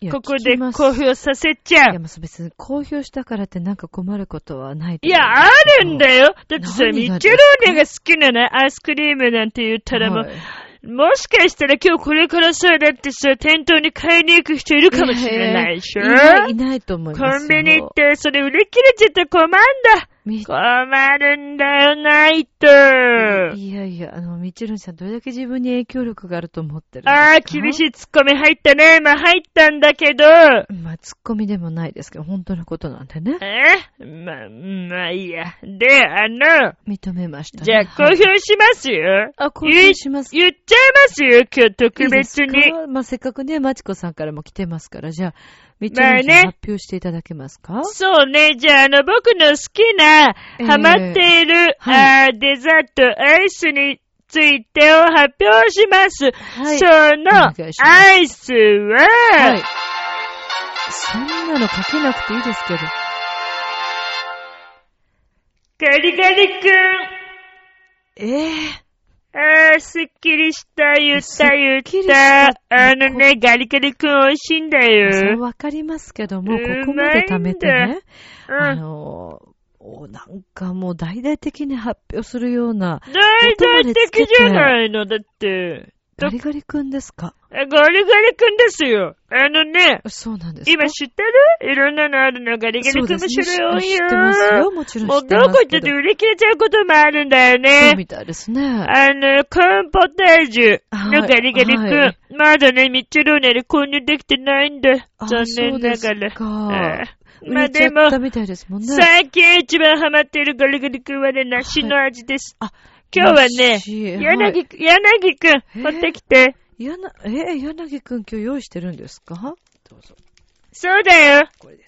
いやここで公表させちゃいや、う。まあ、別に公表したからってなんか困ることはないといや、あるんだよ。だってさ、ミッチェローニが好きなね、アイスクリームなんて言ったらもう、はいもしかしたら今日これからさ、だってさ、店頭に買いに行く人いるかもしれないでしょ？いない、いないと思いますよ。コンビニ行って、それ売り切れちゃったら困んだ。み困るんだよ、ないと。いやいや、あの、みちるんさん、どれだけ自分に影響力があると思ってるああ、厳しいツッコミ入ったね。まあ入ったんだけど。まあ、ツッコミでもないですけど、本当のことなんでね。え？まあ、まあいいや。で、あの、認めました、ね。じゃあ公はい表しますよ。あ、公表します。言っちゃいますよ、今日特別に。いいまあ、せっかくね、まちこさんからも来てますから、じゃあ、みちるんさん、まあね発表していただけますか？そうね。じゃあ、あの、僕の好きな、えーハマっている、はあーデザート、アイスについてを発表します。はいそおのアイスは、はい。そんなの書けなくていいですけど。ガリガリ君。ええあー、すっきりした、言った、言ったた。あのね、ガリガリ君美味しいんだそうよ。わかりますけども、こうこまで貯めてね、あうん。の、おなんかもう大々的に発表するような、大々的じゃないの、だって。ガリガリ君ですか？あガリガリ君ですよ。あのね、そうなんですか？今知ってる？いろんなのあるの。ガリガリ君もそうです種類多いよ。知ってますよ。もちろんもうどこ行ってますけど。て売り切れちゃうこともあるんだよそうね。みたいですね。あの、コーンポタージュのガリガリ君。はいまだね、ミッチェローネで購入できてないんだ。あ残念ながら。あ売まあでも。最近一番ハマっているガリガリ君はね、梨の味です。あ、今日はね、柳くん、柳くん、持ってきて。えー、柳くん今日用意してるんですか？どうぞ。そうだよ。これです。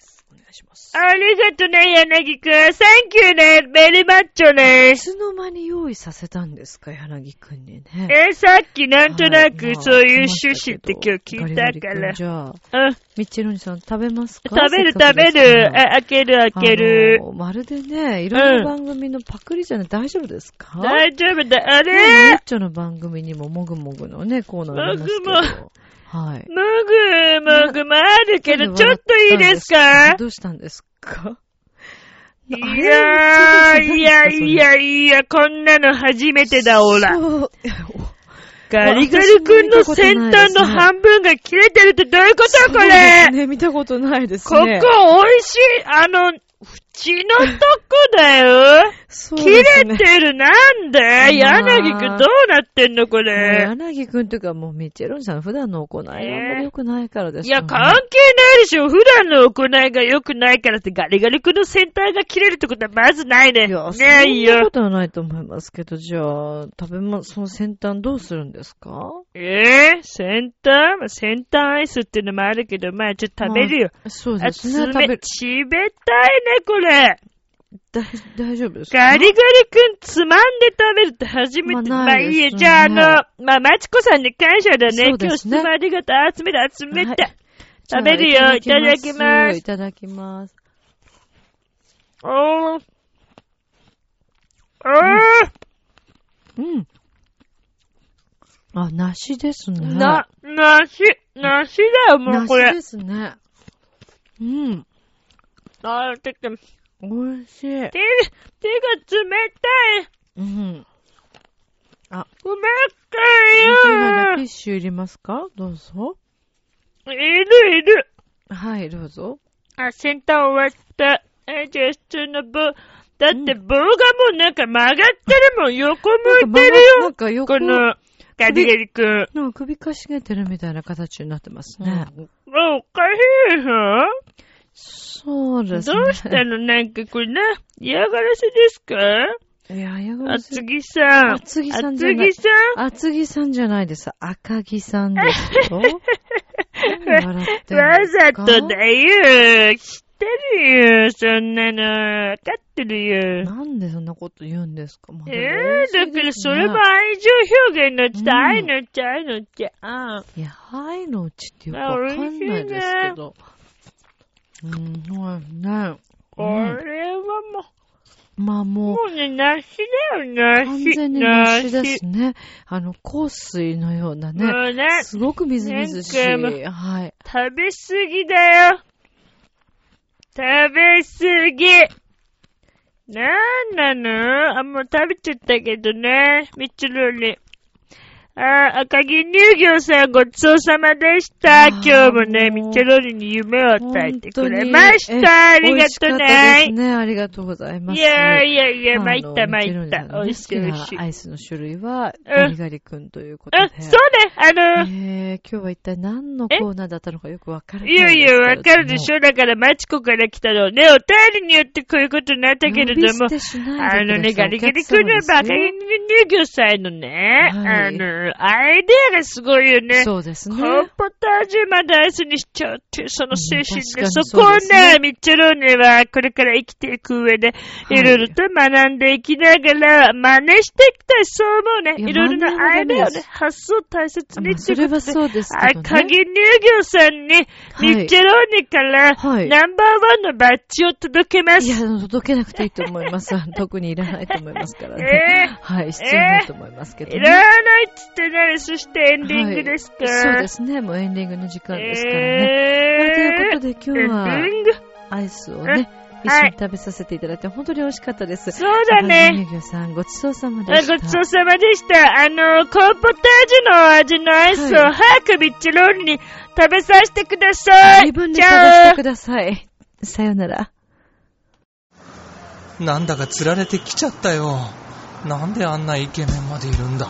いします。ありがとね、柳くん。サンキューね、ベリマッチョねい。つの間に用意させたんですか柳くんにね。え、さっきなんとなはいくそういう趣旨って今日聞いたから。じゃあ、うん。ミッチェロニさん食べますか？食べる食べる。あ、開ける開けるまるでね、いろんな番組のパクリじゃない、大丈夫ですか？大丈夫だ。あねれミッチョの番組にももぐもぐのね、コーナーありますけど。もはい。もぐもぐもあるけど、ちょっといいですか？どうしたんですか？いやー、いやいやいや、こんなの初めてだ、オラ。そうガリガリ君の先端の半分が切れてるってどういうことこそうでれすね、見たことないですここ、美ね。味しい。あの、縁のとこだよ。そう切ですねれてる。なんで？まあ柳くんどうなってんのこもうれ。柳くんというかもうミッチェロニさん普段の行いがあんまり良くないからですいや、関係ないでしょ。普段の行いが良くないからってガリガリ君の先端が切れるってことはまずないね。いや、ねそんなえよこ。とはないと思いますけど、じゃあ、食べま、その先端どうするんですか？えー、先端？まあ先端アイスっていうのもあるけど、まあちょっと食べるよ。あ、そうですね、食べる。冷たいね、これ。大大丈夫ですか？ガリガリ君つまんで食べるって初めて。まあまあ、ないいいよ。じゃあ、あの、まあ、マチコさんに感謝だね。ね今日質問ありがとう。あ、冷たい、冷たい。はい食べるよ。いただきますい。ただきます。おー。おー、うん。あ、梨ですね。な、なし、なしだよ、もうこれ梨で。すね。うん。あー、てか、手、美味しい。手が冷たい。うん。あ、うまティくッシュいりますか？どうぞ。いるいる。はい、どうぞ。あ、先端終わった。え、じゃあ普通の棒。だって棒がもうなんか曲がってるもん。横向いてるなんよ。か横この、ガリガリ君。なんか首かしげてるみたいな形になってますね。もうおかしいでしょ？そうですね。どうしたの？なんかこれな、嫌がらせですか？いや、やがらせ厚木さん。厚木さんじゃない厚木さん？厚木さんじゃないです。赤木さんですよ。わざとだよ。知ってるよ。そんなの。わかってるよ。なんでそんなこと言うんですか、まあええー、だからそれも愛情表現のうちだ。うん愛のうち、愛のうち。ああ。いや、はいのうちってよくわかんないですけど。うん、そうですね。これはもまあう、もう、もうね、梨だよ、梨。完全に梨ですね。あの、香水のようなね。もうね、すごくみずみずしい。はい。食べすぎだよ。食べすぎ。なんなの？あ、もう食べちゃったけどね。みちるり。あ、赤木乳業さんごちそうさまでした。今日もね、もうみちるりに夢を与えてくれました。ありがと美味しかったねです。ね。ありがとうございます。いやいやいや、参った参った。美味しい美味しい。アイスの種類は、うんガリガリ君ということあ、で。そうね、あの、えー、今日は一体何のコーナーだったのかよくわからないいやいや、わかるでしょょだから、マチコから来たのね。お便りによってこういうことになったけれども、あのね、ガリガリ君のバカリ乳業祭のね、はいあの、アイデアがすごいよね。そうですね。コーンポタージュまでアイスにしちゃうっていう、その精神で、うんそこをねね、ミッチェローネはこれから生きていく上で、いいろいろと学んでいきながら、真似していきたい、そう思うね。いろいろなアイデアをね、発想を大切にっていうことで。そうですけどね。赤木乳業さんに、はいミッチェローネから、はいナンバーワンのバッジを届けます。いや、届けなくていいと思います。*laughs* 特にいらないと思いますからね。えはい、必要ないと思いますけどね。いらないっつって何そしてエンディングですか、はいそうですね。もうエンディングの時間ですからね。まあというえことで今日はンディング？アイスをうんね、一はい緒に食べさせていただいて本当に美味しかったです。そうだね。乳業さんごちそうさまであした。ごちそうさまでした。あの、コーンポタージュの味のアイスをはい早くビッチロールに食べさせてください。自分でじ食べてください。さよなら。なんだか釣られてきちゃったよ。なんであんなイケメンまでいるんだ？あ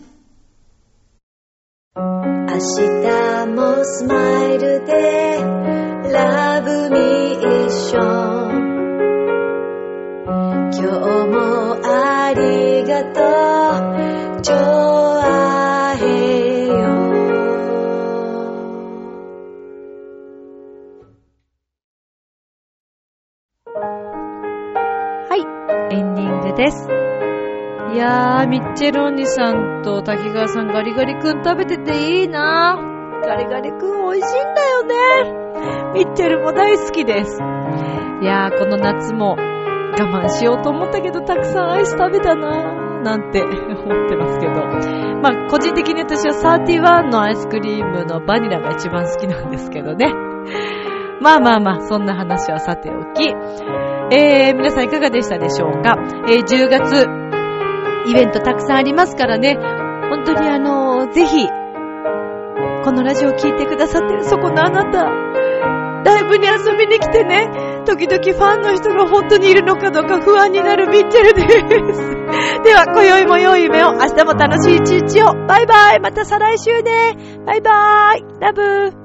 明日もスマイルでラブミッション。今日もありがとう。やー、ミッチェルお兄さんと滝川さんガリガリ君食べてていいなガリガリ君美味しいんだよね。ミッチェルも大好きです。いやー、この夏も我慢しようと思ったけど、たくさんアイス食べたなーなんて *laughs* 思ってますけど。まあ、個人的に私は31のアイスクリームのバニラが一番好きなんですけどね。*laughs* まあまあまあ、そんな話はさておき。えー、皆さんいかがでしたでしょうか？えー、10月、イベントたくさんありますからね。本当にあのーぜひ、このラジオを聴いてくださってるそこのあなた、ライブに遊びに来てね、時々ファンの人が本当にいるのかどうか不安になるミッチェルです。*laughs* では、今宵も良い夢を、明日も楽しい一日を。バイバイまた再来週ねバイバーイラブー